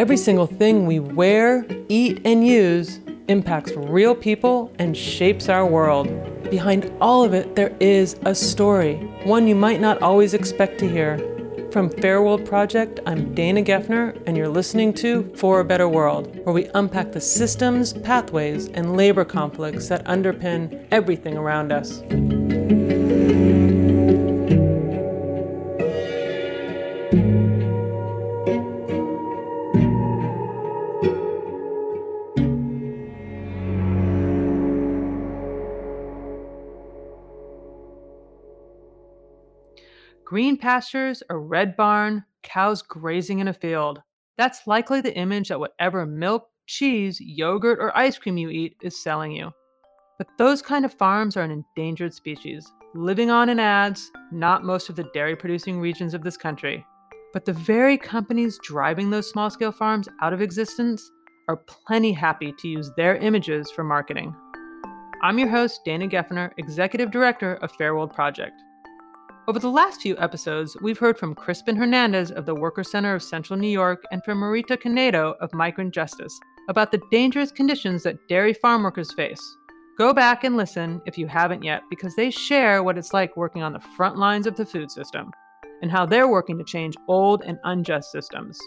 Every single thing we wear, eat, and use impacts real people and shapes our world. Behind all of it, there is a story, one you might not always expect to hear. From Fair World Project, I'm Dana Geffner, and you're listening to For a Better World, where we unpack the systems, pathways, and labor conflicts that underpin everything around us. Pastures, a red barn, cows grazing in a field. That's likely the image that whatever milk, cheese, yogurt, or ice cream you eat is selling you. But those kind of farms are an endangered species, living on in ads, not most of the dairy producing regions of this country. But the very companies driving those small scale farms out of existence are plenty happy to use their images for marketing. I'm your host, Dana Geffner, Executive Director of Fair World Project. Over the last few episodes, we've heard from Crispin Hernandez of the Worker Center of Central New York and from Marita Canedo of Migrant Justice about the dangerous conditions that dairy farm workers face. Go back and listen if you haven't yet, because they share what it's like working on the front lines of the food system and how they're working to change old and unjust systems.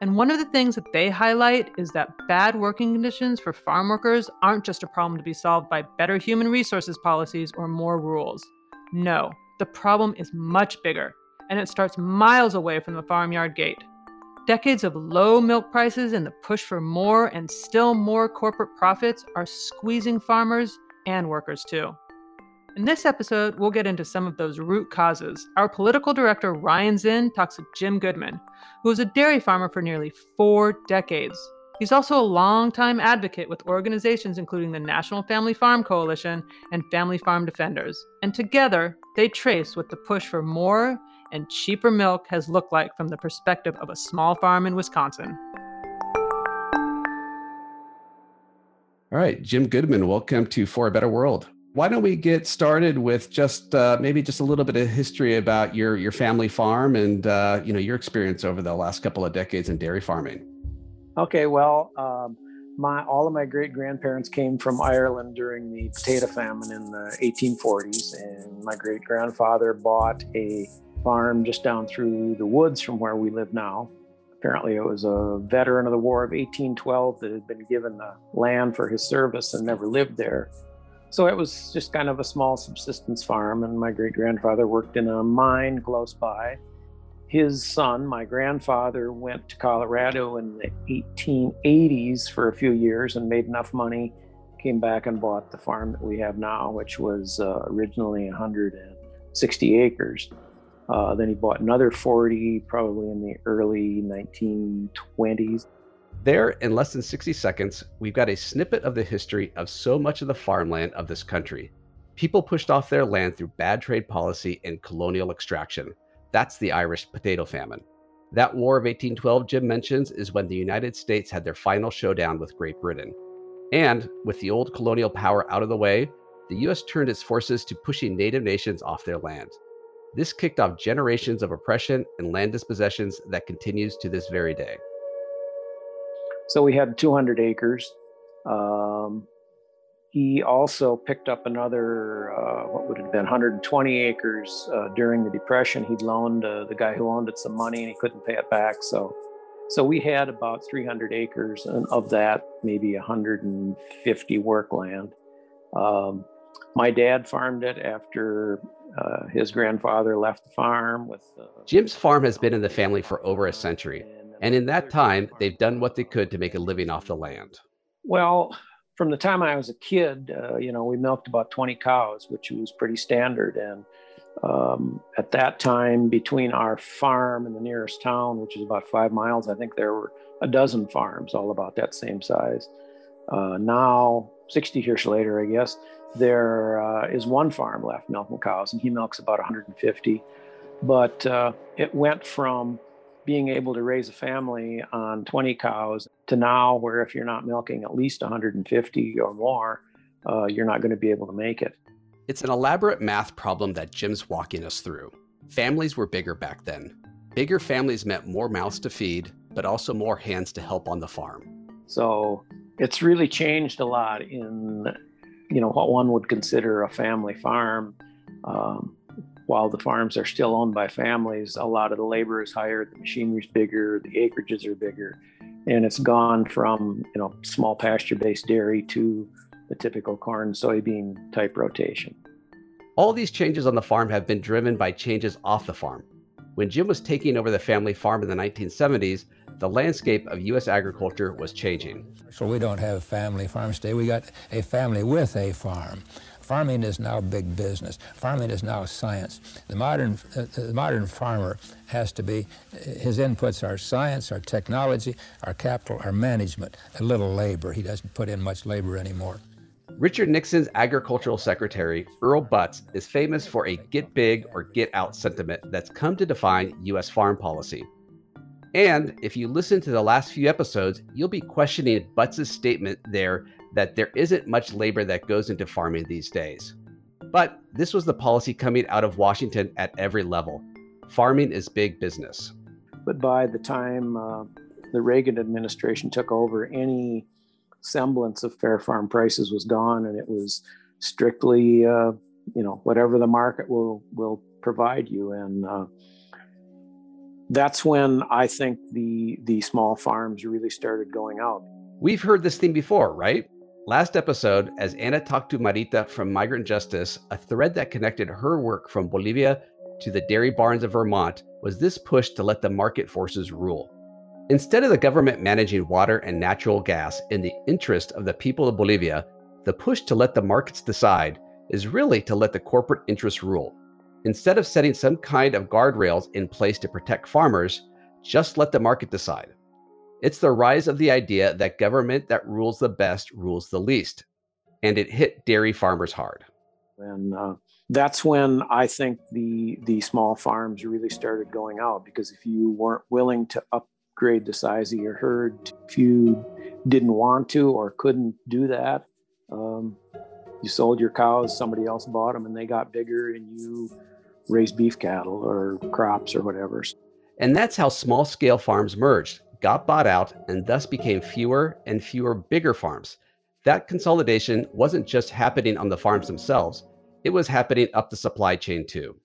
And one of the things that they highlight is that bad working conditions for farm workers aren't just a problem to be solved by better human resources policies or more rules. No, the problem is much bigger, and it starts miles away from the farmyard gate. Decades of low milk prices and the push for more and still more corporate profits are squeezing farmers and workers too. In this episode, we'll get into some of those root causes. Our political director, Ryan Zinn, talks with Jim Goodman, who was a dairy farmer for nearly four decades. He's also a longtime advocate with organizations including the National Family Farm Coalition and Family Farm Defenders. And together, they trace what the push for more and cheaper milk has looked like from the perspective of a small farm in Wisconsin. All right, Jim Goodman, welcome to For a Better World. Why don't we get started with just uh, maybe just a little bit of history about your your family farm and uh, you know your experience over the last couple of decades in dairy farming? Okay, well, um, my all of my great grandparents came from Ireland during the potato famine in the 1840s, and my great grandfather bought a farm just down through the woods from where we live now. Apparently, it was a veteran of the War of 1812 that had been given the land for his service and never lived there. So it was just kind of a small subsistence farm, and my great grandfather worked in a mine close by his son, my grandfather, went to Colorado in the 1880s for a few years and made enough money, came back and bought the farm that we have now, which was uh, originally 160 acres. Uh, then he bought another 40, probably in the early 1920s. There, in less than 60 seconds, we've got a snippet of the history of so much of the farmland of this country. People pushed off their land through bad trade policy and colonial extraction. That's the Irish potato famine. That War of 1812 Jim mentions is when the United States had their final showdown with Great Britain. And with the old colonial power out of the way, the US turned its forces to pushing native nations off their land. This kicked off generations of oppression and land dispossessions that continues to this very day. So we had 200 acres. Um, he also picked up another, uh, what would it have been, 120 acres uh, during the Depression. He'd loaned uh, the guy who owned it some money and he couldn't pay it back. So, so we had about 300 acres, and of that, maybe 150 work land. Um, my dad farmed it after uh, his grandfather left the farm. With uh, Jim's farm has been in the family for over a century, and in that time, they've done what they could to make a living off the land. Well, from the time I was a kid, uh, you know, we milked about 20 cows, which was pretty standard. And um, at that time, between our farm and the nearest town, which is about five miles, I think there were a dozen farms, all about that same size. Uh, now, 60 years later, I guess, there uh, is one farm left milking cows, and he milks about 150. But uh, it went from being able to raise a family on 20 cows to now where if you're not milking at least 150 or more, uh, you're not going to be able to make it. It's an elaborate math problem that Jim's walking us through. Families were bigger back then. Bigger families meant more mouths to feed, but also more hands to help on the farm. So it's really changed a lot in, you know, what one would consider a family farm. Um, while the farms are still owned by families, a lot of the labor is higher, the machinery's bigger, the acreages are bigger, and it's gone from you know small pasture-based dairy to the typical corn soybean type rotation. All these changes on the farm have been driven by changes off the farm. When Jim was taking over the family farm in the 1970s, the landscape of U.S. agriculture was changing. So we don't have family farms today. We got a family with a farm. Farming is now big business. Farming is now science. The modern, uh, the modern farmer has to be, his inputs are science, our technology, our capital, our management, a little labor. He doesn't put in much labor anymore. Richard Nixon's agricultural secretary, Earl Butz, is famous for a get big or get out sentiment that's come to define U.S. farm policy. And if you listen to the last few episodes, you'll be questioning Butz's statement there that there isn't much labor that goes into farming these days. But this was the policy coming out of Washington at every level. Farming is big business. But by the time uh, the Reagan administration took over, any semblance of fair farm prices was gone, and it was strictly, uh, you know, whatever the market will will provide you. And uh, that's when I think the the small farms really started going out. We've heard this theme before, right? Last episode, as Anna talked to Marita from Migrant Justice, a thread that connected her work from Bolivia to the dairy barns of Vermont was this push to let the market forces rule. Instead of the government managing water and natural gas in the interest of the people of Bolivia, the push to let the markets decide is really to let the corporate interests rule. Instead of setting some kind of guardrails in place to protect farmers, just let the market decide. It's the rise of the idea that government that rules the best rules the least. And it hit dairy farmers hard. And uh, that's when I think the the small farms really started going out because if you weren't willing to upgrade the size of your herd, if you didn't want to or couldn't do that, um, you sold your cows, somebody else bought them, and they got bigger, and you raised beef cattle or crops or whatever. And that's how small scale farms merged got bought out and thus became fewer and fewer bigger farms. That consolidation wasn't just happening on the farms themselves, it was happening up the supply chain too.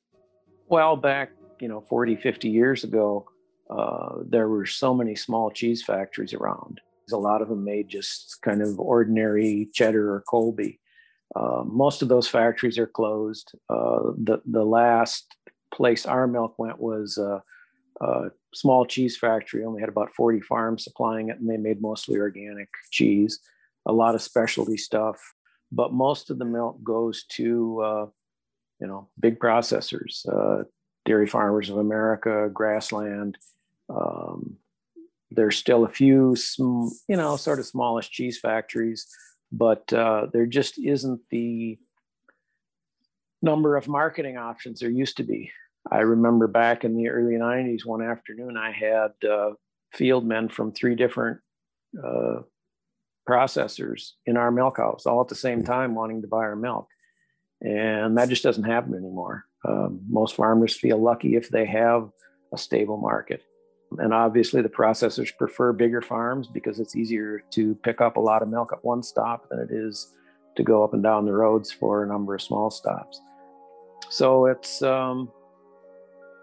Well, back, you know, 40, 50 years ago, uh, there were so many small cheese factories around. A lot of them made just kind of ordinary cheddar or Colby. Uh, most of those factories are closed. Uh, the the last place our milk went was uh, a small cheese factory, only had about 40 farms supplying it, and they made mostly organic cheese, a lot of specialty stuff. But most of the milk goes to, uh, you know, big processors, uh, Dairy Farmers of America, Grassland. Um, there's still a few, sm- you know, sort of smallish cheese factories, but uh, there just isn't the number of marketing options there used to be. I remember back in the early 90s, one afternoon, I had uh, field men from three different uh, processors in our milk house all at the same time wanting to buy our milk. And that just doesn't happen anymore. Um, most farmers feel lucky if they have a stable market. And obviously, the processors prefer bigger farms because it's easier to pick up a lot of milk at one stop than it is to go up and down the roads for a number of small stops. So it's um,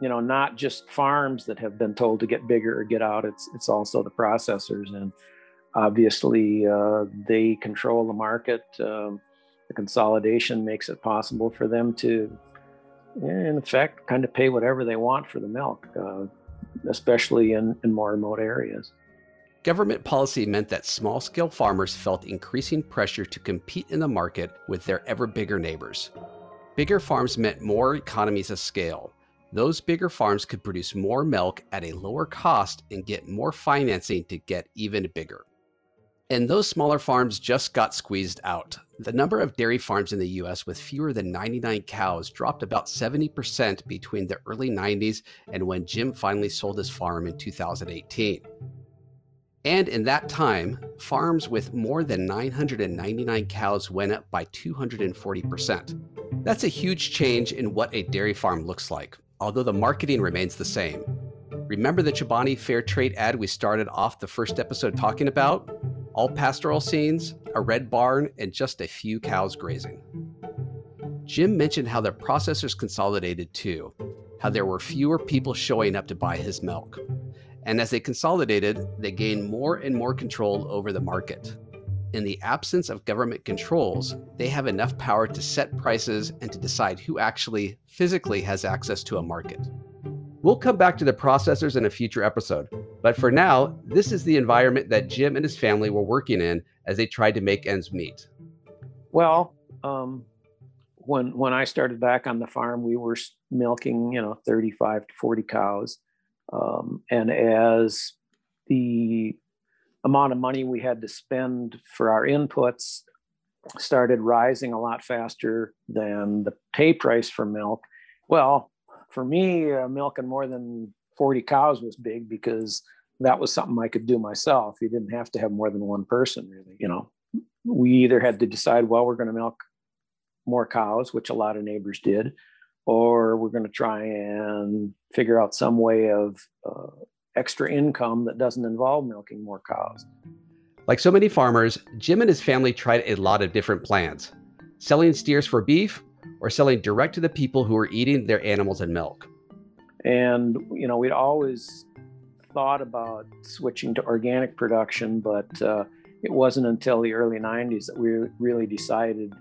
you know not just farms that have been told to get bigger or get out it's it's also the processors and obviously uh, they control the market um, the consolidation makes it possible for them to in effect kind of pay whatever they want for the milk uh, especially in, in more remote areas Government policy meant that small scale farmers felt increasing pressure to compete in the market with their ever bigger neighbors. Bigger farms meant more economies of scale, those bigger farms could produce more milk at a lower cost and get more financing to get even bigger. And those smaller farms just got squeezed out. The number of dairy farms in the US with fewer than 99 cows dropped about 70% between the early 90s and when Jim finally sold his farm in 2018. And in that time, farms with more than 999 cows went up by 240%. That's a huge change in what a dairy farm looks like although the marketing remains the same. Remember the Chobani Fair Trade ad we started off the first episode talking about? All pastoral scenes, a red barn, and just a few cows grazing. Jim mentioned how the processors consolidated too, how there were fewer people showing up to buy his milk. And as they consolidated, they gained more and more control over the market. In the absence of government controls, they have enough power to set prices and to decide who actually physically has access to a market. We'll come back to the processors in a future episode, but for now, this is the environment that Jim and his family were working in as they tried to make ends meet. Well, um, when when I started back on the farm, we were milking, you know, 35 to 40 cows, um, and as the amount of money we had to spend for our inputs started rising a lot faster than the pay price for milk, well, for me, uh, milking more than 40 cows was big because that was something I could do myself. You didn't have to have more than one person, really. You know, we either had to decide, well, we're going to milk more cows, which a lot of neighbors did, or we're going to try and figure out some way of uh, extra income that doesn't involve milking more cows. Like so many farmers, Jim and his family tried a lot of different plans selling steers for beef or selling direct to the people who were eating their animals and milk. And, you know, we'd always thought about switching to organic production, but uh, it wasn't until the early 90s that we really decided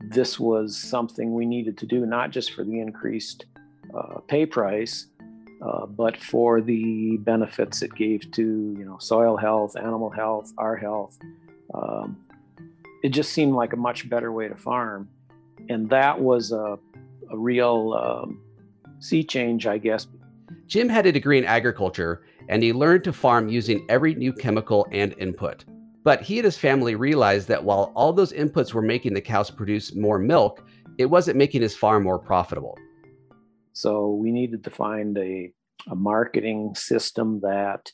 this was something we needed to do, not just for the increased uh, pay price, uh, but for the benefits it gave to you know soil health, animal health, our health. Um, it just seemed like a much better way to farm and that was a, a real um, sea change, I guess. Jim had a degree in agriculture, and he learned to farm using every new chemical and input. But he and his family realized that while all those inputs were making the cows produce more milk, it wasn't making his farm more profitable. So we needed to find a, a marketing system that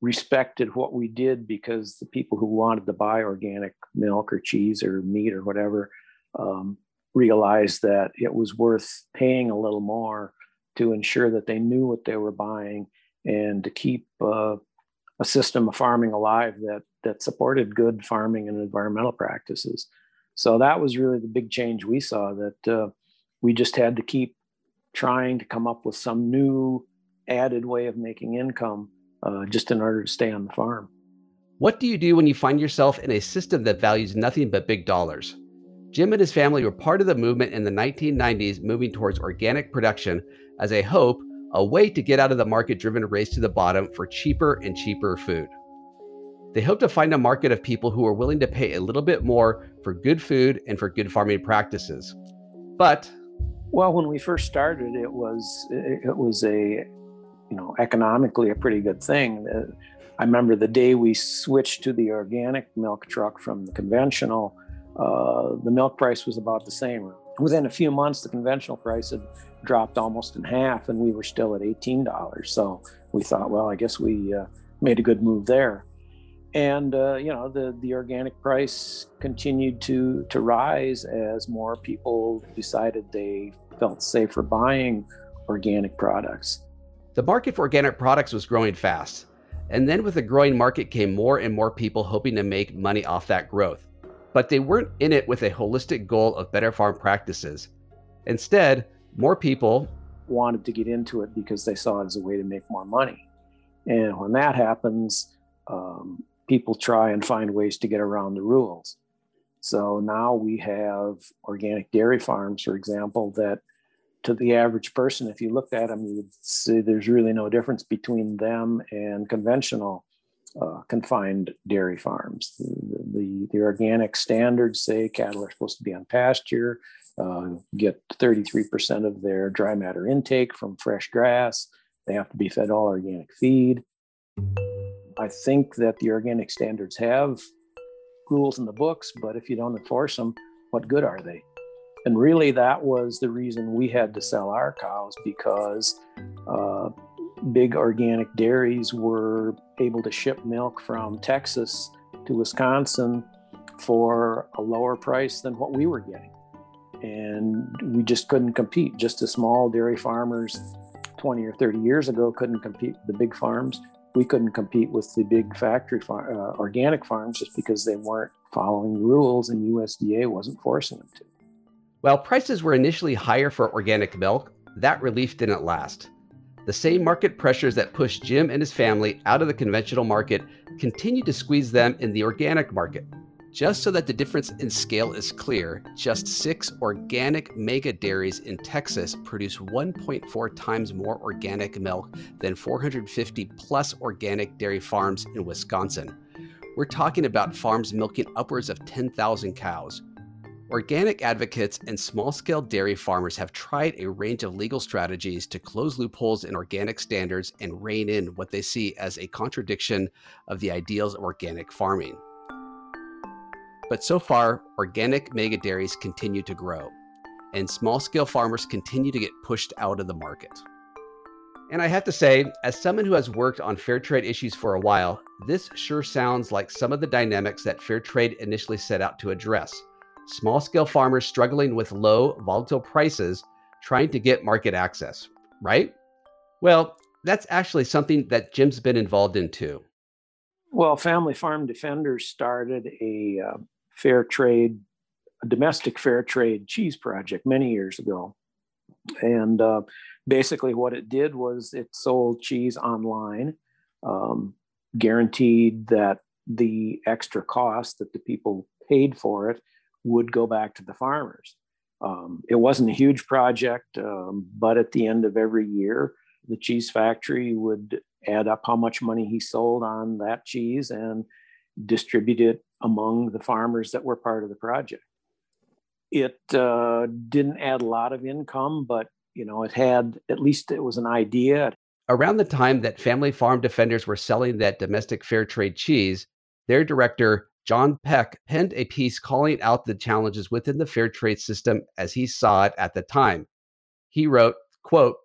respected what we did because the people who wanted to buy organic milk or cheese or meat or whatever um, realized that it was worth paying a little more to ensure that they knew what they were buying and to keep uh, a system of farming alive that that supported good farming and environmental practices. So that was really the big change we saw that uh, we just had to keep trying to come up with some new added way of making income uh, just in order to stay on the farm. What do you do when you find yourself in a system that values nothing but big dollars? Jim and his family were part of the movement in the 1990s moving towards organic production as a hope, a way to get out of the market driven race to the bottom for cheaper and cheaper food. They hope to find a market of people who are willing to pay a little bit more for good food and for good farming practices. But well, when we first started, it was it was a you know economically a pretty good thing. Uh, I remember the day we switched to the organic milk truck from the conventional uh, the milk price was about the same. Within a few months, the conventional price had dropped almost in half, and we were still at $18. So we thought, well, I guess we uh, made a good move there. And uh, you know, the the organic price continued to to rise as more people decided they felt safer buying organic products. The market for organic products was growing fast. And then with the growing market came more and more people hoping to make money off that growth but they weren't in it with a holistic goal of better farm practices. Instead, more people wanted to get into it because they saw it as a way to make more money. And when that happens, um, people try and find ways to get around the rules. So now we have organic dairy farms, for example, that to the average person, if you looked at them, you would see there's really no difference between them and conventional uh, confined dairy farms. The, the, the, organic standards say cattle are supposed to be on pasture, uh, get 33% of their dry matter intake from fresh grass. They have to be fed all organic feed. I think that the organic standards have rules in the books, but if you don't enforce them, what good are they? And really, that was the reason we had to sell our cows because uh, big organic dairies were able to ship milk from Texas to Wisconsin for a lower price than what we were getting. And we just couldn't compete. Just the small dairy farmers 20 or 30 years ago couldn't compete with the big farms. We couldn't compete with the big factory far, uh, organic farms just because they weren't following rules and USDA wasn't forcing them to. While prices were initially higher for organic milk, that relief didn't last. The same market pressures that pushed Jim and his family out of the conventional market continued to squeeze them in the organic market. Just so that the difference in scale is clear, just six organic mega dairies in Texas produce 1.4 times more organic milk than 450 plus organic dairy farms in Wisconsin. We're talking about farms milking upwards of 10,000 cows. Organic advocates and small scale dairy farmers have tried a range of legal strategies to close loopholes in organic standards and rein in what they see as a contradiction of the ideals of organic farming. But so far, organic mega dairies continue to grow, and small scale farmers continue to get pushed out of the market. And I have to say, as someone who has worked on fair trade issues for a while, this sure sounds like some of the dynamics that fair trade initially set out to address. Small scale farmers struggling with low, volatile prices, trying to get market access, right? Well, that's actually something that Jim's been involved in too. Well, Family Farm Defenders started a uh, fair trade, a domestic fair trade cheese project many years ago. And uh, basically, what it did was it sold cheese online, um, guaranteed that the extra cost that the people paid for it would go back to the farmers. Um, it wasn't a huge project, um, but at the end of every year, the cheese factory would add up how much money he sold on that cheese and distribute it among the farmers that were part of the project. It uh, didn't add a lot of income, but you know, it had at least it was an idea. Around the time that family farm defenders were selling that domestic fair trade cheese, their director, John Peck, penned a piece calling out the challenges within the fair trade system as he saw it at the time. He wrote, quote,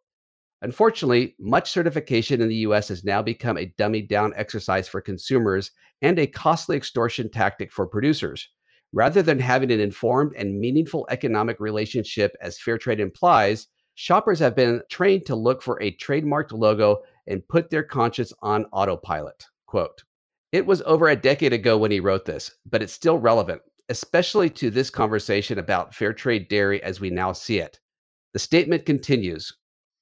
Unfortunately, much certification in the US has now become a dummied down exercise for consumers and a costly extortion tactic for producers. Rather than having an informed and meaningful economic relationship as fair trade implies, shoppers have been trained to look for a trademarked logo and put their conscience on autopilot. Quote. It was over a decade ago when he wrote this, but it's still relevant, especially to this conversation about fair trade dairy as we now see it. The statement continues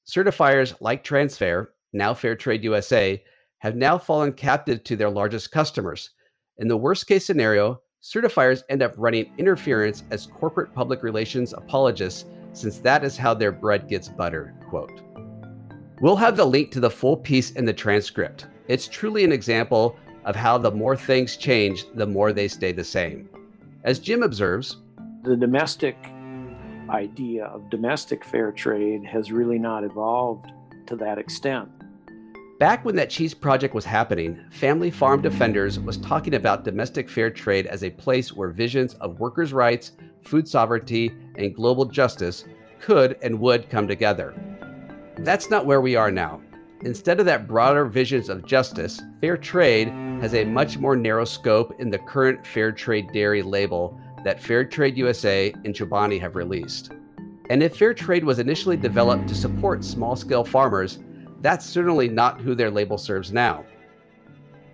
Certifiers like Transfair, now Fairtrade USA, have now fallen captive to their largest customers. In the worst case scenario, certifiers end up running interference as corporate public relations apologists, since that is how their bread gets buttered. Quote. We'll have the link to the full piece in the transcript. It's truly an example of how the more things change, the more they stay the same. As Jim observes, the domestic idea of domestic fair trade has really not evolved to that extent. Back when that cheese project was happening, Family Farm Defenders was talking about domestic fair trade as a place where visions of workers' rights, food sovereignty, and global justice could and would come together. That's not where we are now. Instead of that broader visions of justice, fair trade has a much more narrow scope in the current fair trade dairy label that Fair Trade USA and Chobani have released. And if fair trade was initially developed to support small scale farmers, that's certainly not who their label serves now.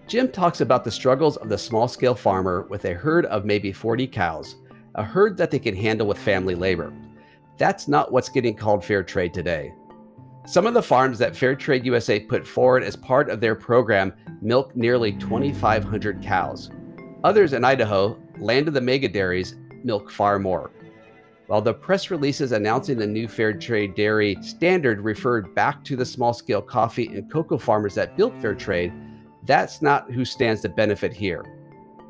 Jim talks about the struggles of the small scale farmer with a herd of maybe 40 cows, a herd that they can handle with family labor. That's not what's getting called fair trade today. Some of the farms that Fair Trade USA put forward as part of their program milk nearly 2,500 cows. Others in Idaho, land of the mega dairies, milk far more. While the press releases announcing the new fair trade dairy standard referred back to the small scale coffee and cocoa farmers that built fair trade, that's not who stands to benefit here.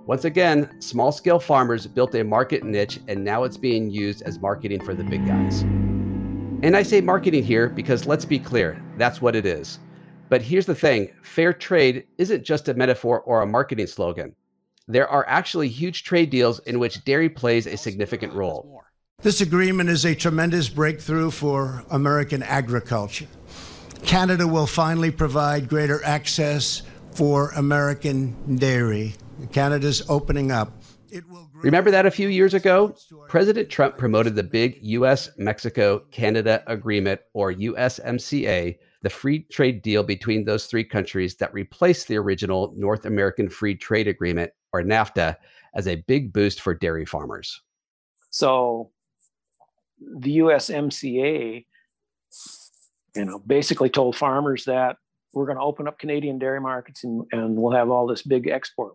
Once again, small scale farmers built a market niche and now it's being used as marketing for the big guys. And I say marketing here because let's be clear, that's what it is. But here's the thing fair trade isn't just a metaphor or a marketing slogan there are actually huge trade deals in which dairy plays a significant role. This agreement is a tremendous breakthrough for American agriculture. Canada will finally provide greater access for American dairy. Canada's opening up. Remember that a few years ago? President Trump promoted the big US Mexico Canada Agreement, or USMCA, the free trade deal between those three countries that replaced the original North American Free Trade Agreement, or NAFTA, as a big boost for dairy farmers. So the USMCA, you know, basically told farmers that we're going to open up Canadian dairy markets and, and we'll have all this big export.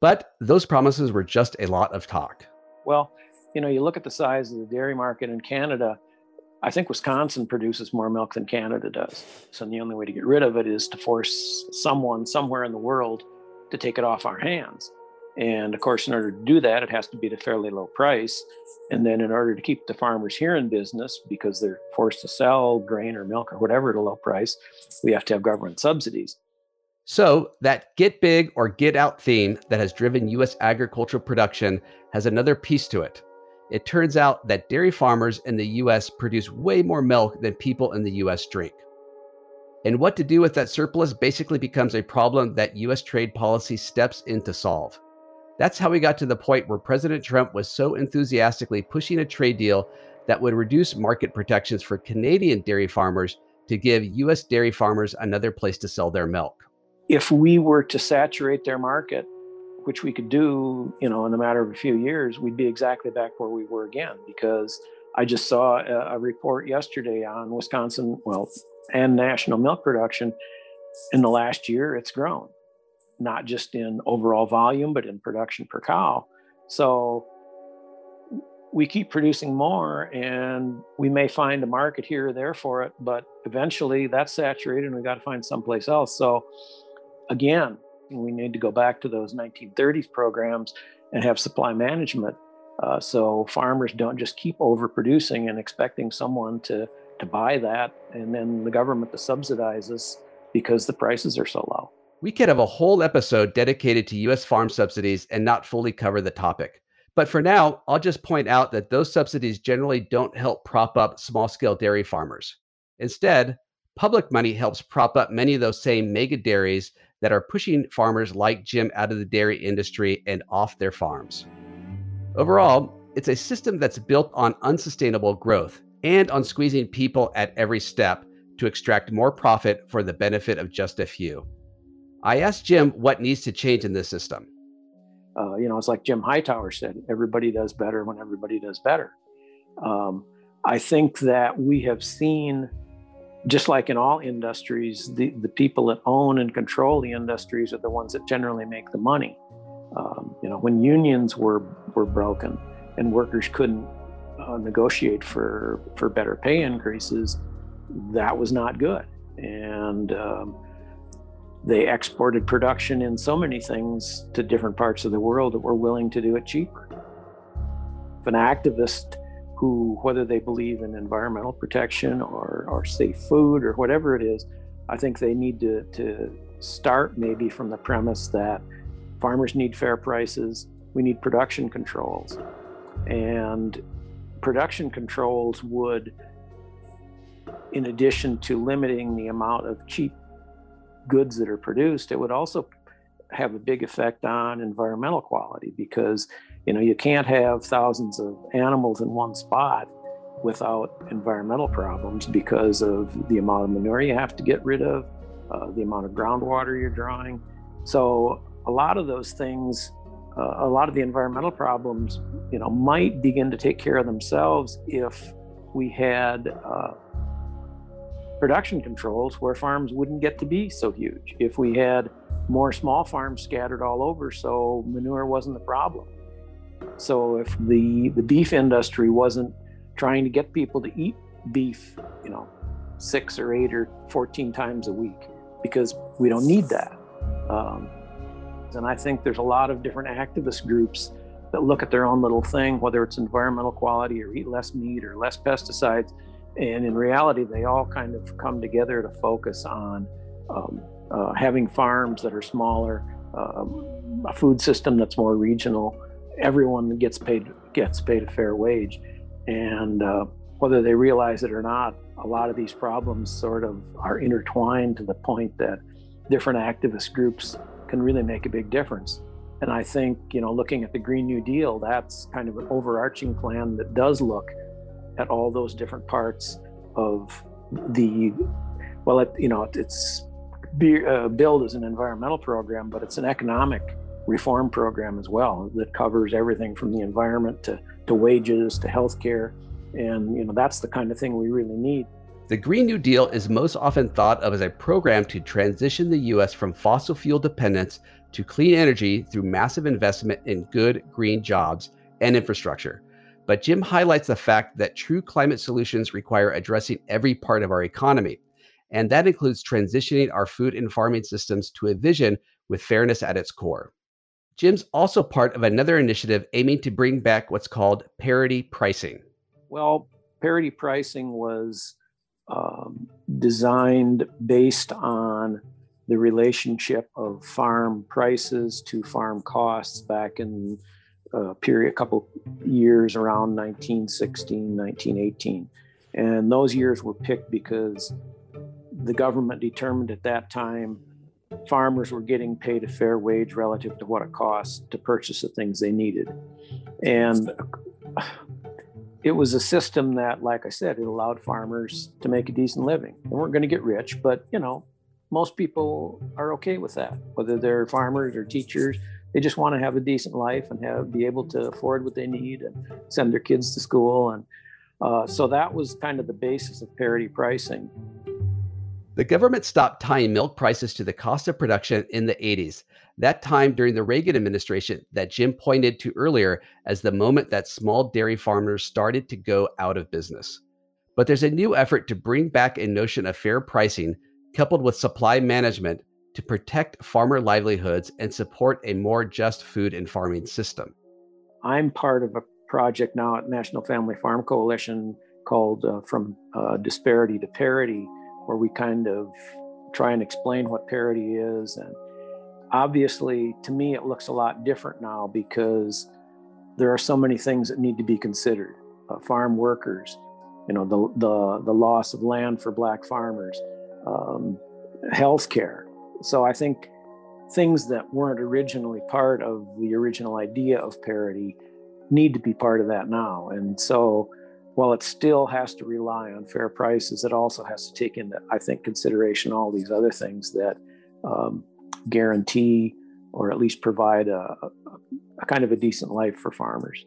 But those promises were just a lot of talk. Well, you know, you look at the size of the dairy market in Canada, I think Wisconsin produces more milk than Canada does. So the only way to get rid of it is to force someone somewhere in the world to take it off our hands. And of course, in order to do that, it has to be at a fairly low price. And then, in order to keep the farmers here in business, because they're forced to sell grain or milk or whatever at a low price, we have to have government subsidies. So, that get big or get out theme that has driven U.S. agricultural production has another piece to it. It turns out that dairy farmers in the US produce way more milk than people in the US drink. And what to do with that surplus basically becomes a problem that US trade policy steps in to solve. That's how we got to the point where President Trump was so enthusiastically pushing a trade deal that would reduce market protections for Canadian dairy farmers to give US dairy farmers another place to sell their milk. If we were to saturate their market which we could do, you know, in a matter of a few years, we'd be exactly back where we were again. Because I just saw a, a report yesterday on Wisconsin, well, and national milk production. In the last year, it's grown, not just in overall volume, but in production per cow. So we keep producing more and we may find a market here or there for it, but eventually that's saturated and we got to find someplace else. So again, we need to go back to those 1930s programs and have supply management uh, so farmers don't just keep overproducing and expecting someone to, to buy that and then the government to subsidize us because the prices are so low. We could have a whole episode dedicated to US farm subsidies and not fully cover the topic. But for now, I'll just point out that those subsidies generally don't help prop up small scale dairy farmers. Instead, public money helps prop up many of those same mega dairies that are pushing farmers like Jim out of the dairy industry and off their farms. Overall, it's a system that's built on unsustainable growth and on squeezing people at every step to extract more profit for the benefit of just a few. I asked Jim what needs to change in this system. Uh, you know, it's like Jim Hightower said everybody does better when everybody does better. Um, I think that we have seen just like in all industries, the, the people that own and control the industries are the ones that generally make the money. Um, you know, when unions were were broken and workers couldn't uh, negotiate for for better pay increases, that was not good. And um, they exported production in so many things to different parts of the world that were willing to do it cheaper. If an activist who, whether they believe in environmental protection or, or safe food or whatever it is, I think they need to, to start maybe from the premise that farmers need fair prices, we need production controls. And production controls would, in addition to limiting the amount of cheap goods that are produced, it would also have a big effect on environmental quality because you know, you can't have thousands of animals in one spot without environmental problems because of the amount of manure you have to get rid of, uh, the amount of groundwater you're drawing. So a lot of those things, uh, a lot of the environmental problems, you know, might begin to take care of themselves if we had uh, production controls where farms wouldn't get to be so huge. If we had more small farms scattered all over, so manure wasn't the problem. So if the the beef industry wasn't trying to get people to eat beef, you know, six or eight or 14 times a week, because we don't need that. Um, and I think there's a lot of different activist groups that look at their own little thing, whether it's environmental quality or eat less meat or less pesticides. And in reality, they all kind of come together to focus on um, uh, having farms that are smaller, um, a food system that's more regional, everyone gets paid gets paid a fair wage, and uh, whether they realize it or not, a lot of these problems sort of are intertwined to the point that different activist groups can really make a big difference. And I think, you know, looking at the Green New Deal, that's kind of an overarching plan that does look at all those different parts of the, well, it, you know, it's uh, billed as an environmental program, but it's an economic reform program as well that covers everything from the environment to, to wages to healthcare. And, you know, that's the kind of thing we really need. The Green New Deal is most often thought of as a program to transition the U.S. from fossil fuel dependence to clean energy through massive investment in good green jobs and infrastructure. But Jim highlights the fact that true climate solutions require addressing every part of our economy. And that includes transitioning our food and farming systems to a vision with fairness at its core. Jim's also part of another initiative aiming to bring back what's called parity pricing. Well, parity pricing was um, designed based on the relationship of farm prices to farm costs back in uh, period, a couple years around 1916, 1918. And those years were picked because the government determined at that time farmers were getting paid a fair wage relative to what it cost to purchase the things they needed. And it was a system that, like I said, it allowed farmers to make a decent living. They weren't going to get rich, but you know, most people are okay with that, whether they're farmers or teachers. They just want to have a decent life and have be able to afford what they need and send their kids to school. And uh, so that was kind of the basis of parity pricing. The government stopped tying milk prices to the cost of production in the 80s, that time during the Reagan administration that Jim pointed to earlier as the moment that small dairy farmers started to go out of business. But there's a new effort to bring back a notion of fair pricing coupled with supply management to protect farmer livelihoods and support a more just food and farming system. I'm part of a project now at National Family Farm Coalition called uh, From uh, Disparity to Parity where we kind of try and explain what parity is. And obviously, to me, it looks a lot different now because there are so many things that need to be considered. Uh, farm workers, you know, the, the, the loss of land for Black farmers, um, healthcare. So I think things that weren't originally part of the original idea of parity need to be part of that now. And so while it still has to rely on fair prices, it also has to take into, I think, consideration all these other things that um, guarantee or at least provide a, a, a kind of a decent life for farmers.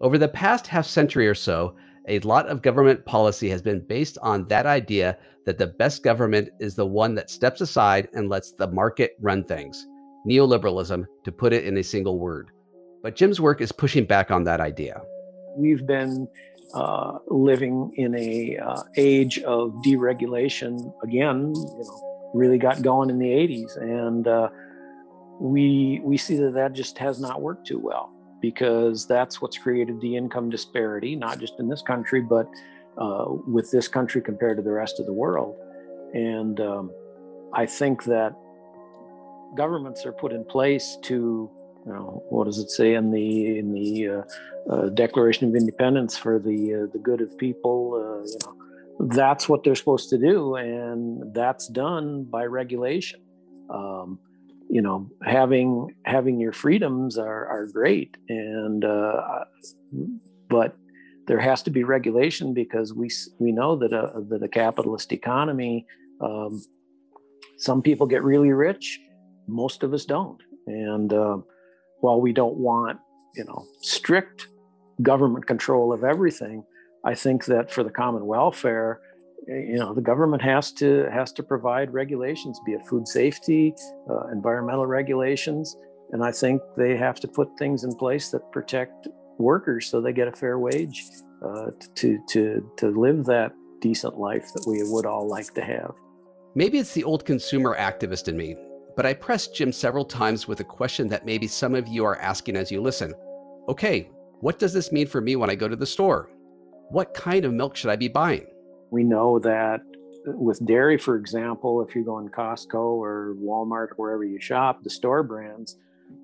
Over the past half century or so, a lot of government policy has been based on that idea that the best government is the one that steps aside and lets the market run things. Neoliberalism, to put it in a single word. But Jim's work is pushing back on that idea. We've been uh, living in a uh, age of deregulation again you know really got going in the 80s and uh, we we see that that just has not worked too well because that's what's created the income disparity not just in this country but uh, with this country compared to the rest of the world and um, i think that governments are put in place to you know, what does it say in the in the uh, uh, Declaration of Independence for the uh, the good of people? Uh, you know, that's what they're supposed to do, and that's done by regulation. Um, you know, having having your freedoms are are great, and uh, but there has to be regulation because we we know that a that a capitalist economy. Um, some people get really rich, most of us don't, and uh, while we don't want, you know, strict government control of everything, I think that for the common welfare, you know, the government has to has to provide regulations, be it food safety, uh, environmental regulations, and I think they have to put things in place that protect workers so they get a fair wage uh, to to to live that decent life that we would all like to have. Maybe it's the old consumer activist in me but I pressed Jim several times with a question that maybe some of you are asking as you listen. Okay, what does this mean for me when I go to the store? What kind of milk should I be buying? We know that with dairy, for example, if you go in Costco or Walmart or wherever you shop, the store brands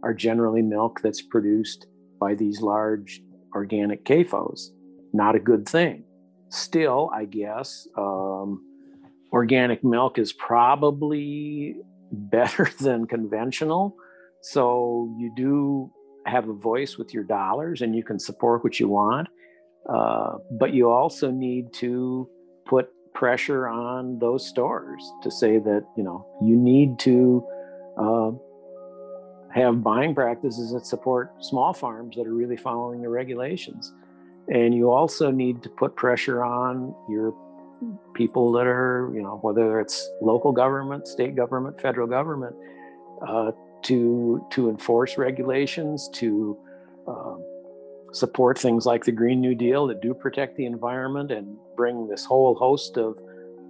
are generally milk that's produced by these large organic CAFOs. Not a good thing. Still, I guess, um, organic milk is probably better than conventional. So you do have a voice with your dollars and you can support what you want. Uh, but you also need to put pressure on those stores to say that you know you need to uh, have buying practices that support small farms that are really following the regulations. And you also need to put pressure on your people that are you know whether it's local government state government federal government uh, to to enforce regulations to um, support things like the Green New Deal that do protect the environment and bring this whole host of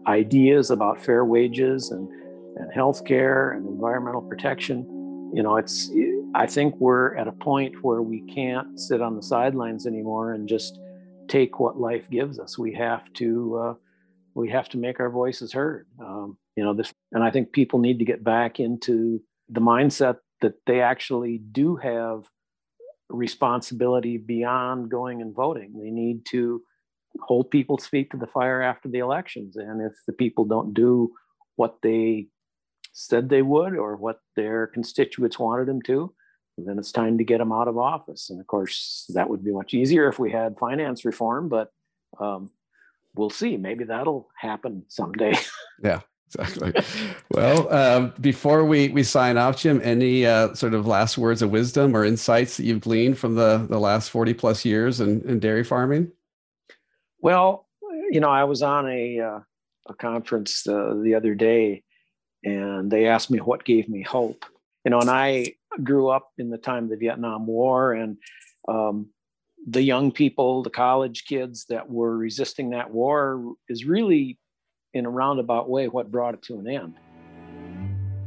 ideas about fair wages and, and health care and environmental protection. You know, it's, I think we're at a point where we can't sit on the sidelines anymore and just take what life gives us. We have to, uh, we have to make our voices heard. Um, you know, this, and I think people need to get back into the mindset that they actually do have responsibility beyond going and voting. They need to hold people's feet to the fire after the elections. And if the people don't do what they said they would or what their constituents wanted them to, then it's time to get them out of office. And of course, that would be much easier if we had finance reform, but um, we'll see. Maybe that'll happen someday. yeah exactly. well, um, before we we sign off, Jim, any uh, sort of last words of wisdom or insights that you've gleaned from the the last forty plus years in, in dairy farming? Well, you know, I was on a uh, a conference uh, the other day, and they asked me what gave me hope. You know, and I grew up in the time of the Vietnam War, and um, the young people, the college kids that were resisting that war, is really in a roundabout way what brought it to an end.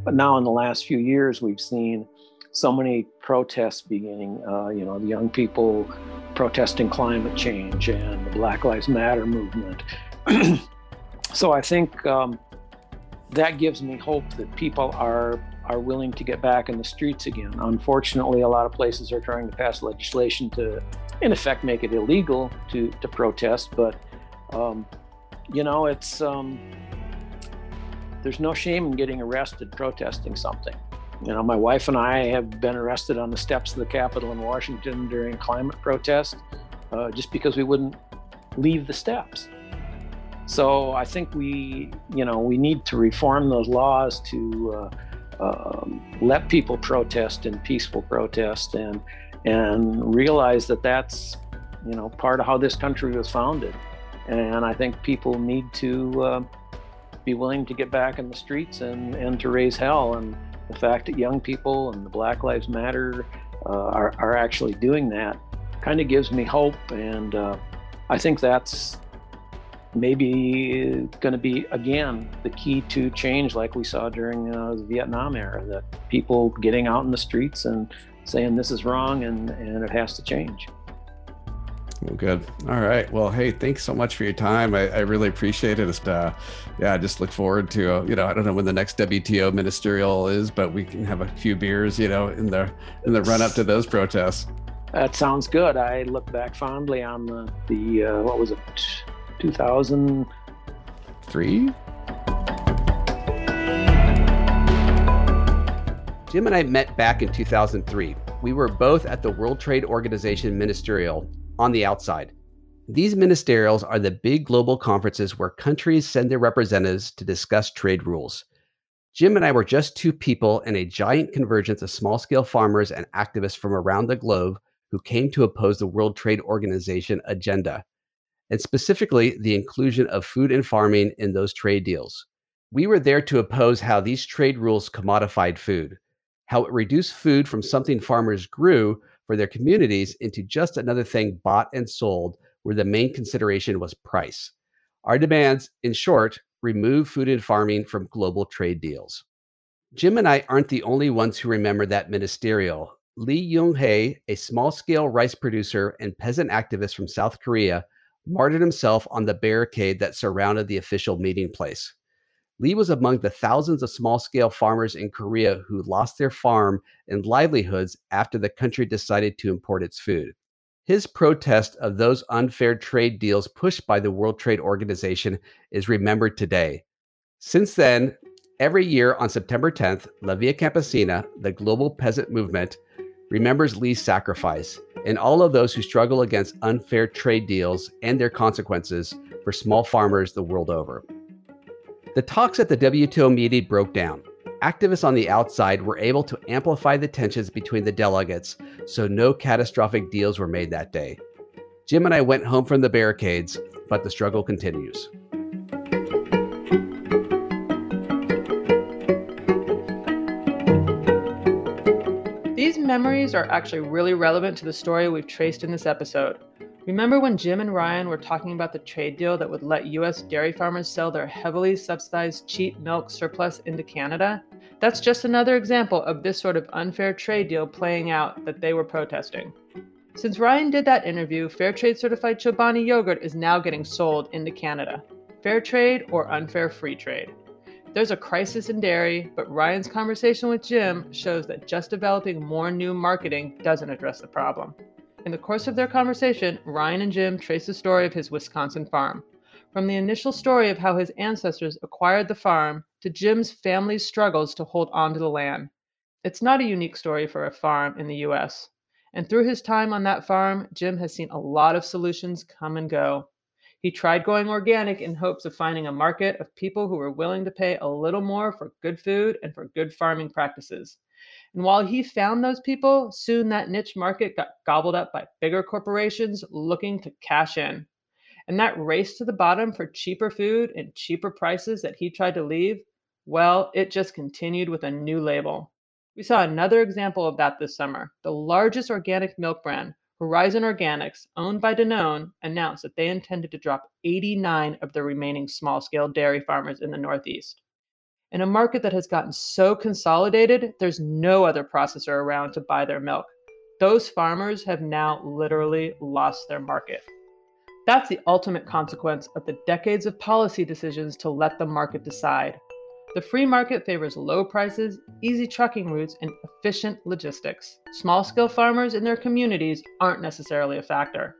But now, in the last few years, we've seen so many protests beginning. Uh, you know, the young people protesting climate change and the Black Lives Matter movement. so I think um, that gives me hope that people are are willing to get back in the streets again. Unfortunately, a lot of places are trying to pass legislation to, in effect, make it illegal to to protest. But um, you know, it's um, there's no shame in getting arrested protesting something. You know, my wife and I have been arrested on the steps of the Capitol in Washington during climate protest uh, just because we wouldn't leave the steps. So I think we, you know, we need to reform those laws to uh, um, let people protest in peaceful protest and and realize that that's, you know, part of how this country was founded. And I think people need to uh, be willing to get back in the streets and, and to raise hell. And the fact that young people and the Black Lives Matter uh, are, are actually doing that kind of gives me hope. And uh, I think that's maybe going to be, again, the key to change like we saw during uh, the Vietnam era that people getting out in the streets and saying this is wrong and, and it has to change. Well, good. All right. Well, hey, thanks so much for your time. I, I really appreciate it. Just, uh, yeah, I just look forward to, uh, you know, I don't know when the next WTO ministerial is, but we can have a few beers, you know, in the in the run up to those protests. That sounds good. I look back fondly on the the uh, what was it, two thousand three. Jim and I met back in 2003. We were both at the World Trade Organization Ministerial on the outside. These ministerials are the big global conferences where countries send their representatives to discuss trade rules. Jim and I were just two people in a giant convergence of small scale farmers and activists from around the globe who came to oppose the World Trade Organization agenda, and specifically the inclusion of food and farming in those trade deals. We were there to oppose how these trade rules commodified food, how it reduced food from something farmers grew for their communities into just another thing bought and sold where the main consideration was price. Our demands, in short, remove food and farming from global trade deals. Jim and I aren't the only ones who remember that ministerial. Lee Kyung Hae, a small scale rice producer and peasant activist from South Korea, martyred himself on the barricade that surrounded the official meeting place. Lee was among the thousands of small scale farmers in Korea who lost their farm and livelihoods after the country decided to import its food. His protest of those unfair trade deals pushed by the World Trade Organization is remembered today. Since then, every year on September 10th, La Via Campesina, the global peasant movement, remembers Lee's sacrifice. and all of those who struggle against unfair trade deals and their consequences for small farmers the world over. The talks at the WTO meeting broke down. Activists on the outside were able to amplify the tensions between the delegates, so no catastrophic deals were made that day. Jim and I went home from the barricades, but the struggle continues. These memories are actually really relevant to the story we've traced in this episode. Remember when Jim and Ryan were talking about the trade deal that would let US dairy farmers sell their heavily subsidized cheap milk surplus into Canada? That's just another example of this sort of unfair trade deal playing out that they were protesting. Since Ryan did that interview, Fairtrade certified Chobani yogurt is now getting sold into Canada. Fair trade or unfair free trade. There's a crisis in dairy, but Ryan's conversation with Jim shows that just developing more new marketing doesn't address the problem. In the course of their conversation, Ryan and Jim trace the story of his Wisconsin farm. From the initial story of how his ancestors acquired the farm to Jim's family's struggles to hold on to the land. It's not a unique story for a farm in the US. And through his time on that farm, Jim has seen a lot of solutions come and go. He tried going organic in hopes of finding a market of people who were willing to pay a little more for good food and for good farming practices. And while he found those people, soon that niche market got gobbled up by bigger corporations looking to cash in. And that race to the bottom for cheaper food and cheaper prices that he tried to leave, well, it just continued with a new label. We saw another example of that this summer. The largest organic milk brand, Horizon Organics, owned by Danone, announced that they intended to drop 89 of the remaining small scale dairy farmers in the Northeast. In a market that has gotten so consolidated, there's no other processor around to buy their milk. Those farmers have now literally lost their market. That's the ultimate consequence of the decades of policy decisions to let the market decide. The free market favors low prices, easy trucking routes, and efficient logistics. Small scale farmers in their communities aren't necessarily a factor.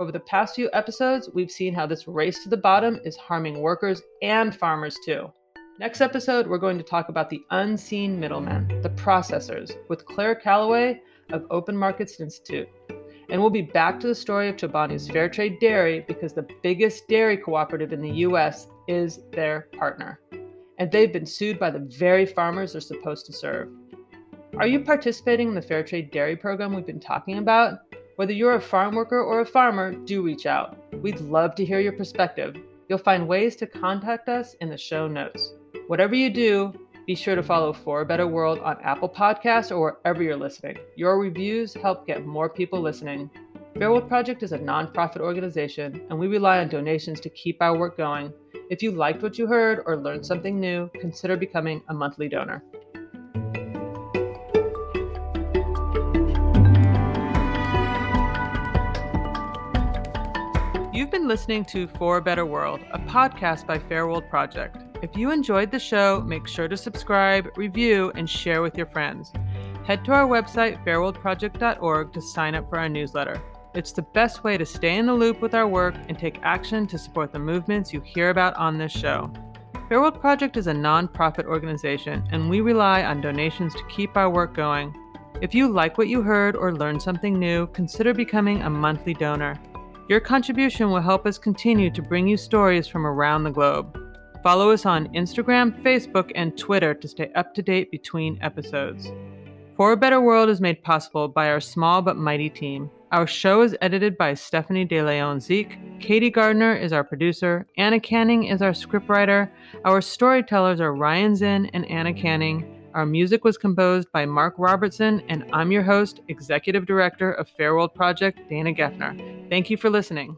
Over the past few episodes, we've seen how this race to the bottom is harming workers and farmers too. Next episode, we're going to talk about the unseen middlemen, the processors, with Claire Kelloway of Open Markets Institute. And we'll be back to the story of Chobani's Fairtrade Dairy because the biggest dairy cooperative in the US is their partner and they've been sued by the very farmers they're supposed to serve. Are you participating in the Fair Trade Dairy Program we've been talking about? Whether you're a farm worker or a farmer, do reach out. We'd love to hear your perspective. You'll find ways to contact us in the show notes. Whatever you do, be sure to follow For a Better World on Apple Podcasts or wherever you're listening. Your reviews help get more people listening. Fairworld Project is a nonprofit organization, and we rely on donations to keep our work going. If you liked what you heard or learned something new, consider becoming a monthly donor. You've been listening to For a Better World, a podcast by Fairworld Project. If you enjoyed the show, make sure to subscribe, review, and share with your friends. Head to our website, fairworldproject.org, to sign up for our newsletter. It's the best way to stay in the loop with our work and take action to support the movements you hear about on this show. Fairworld Project is a nonprofit organization, and we rely on donations to keep our work going. If you like what you heard or learned something new, consider becoming a monthly donor. Your contribution will help us continue to bring you stories from around the globe. Follow us on Instagram, Facebook, and Twitter to stay up to date between episodes. For a Better World is made possible by our small but mighty team. Our show is edited by Stephanie De Leon Zeke. Katie Gardner is our producer. Anna Canning is our scriptwriter. Our storytellers are Ryan Zinn and Anna Canning. Our music was composed by Mark Robertson, and I'm your host, Executive Director of Fairworld Project, Dana Geffner. Thank you for listening.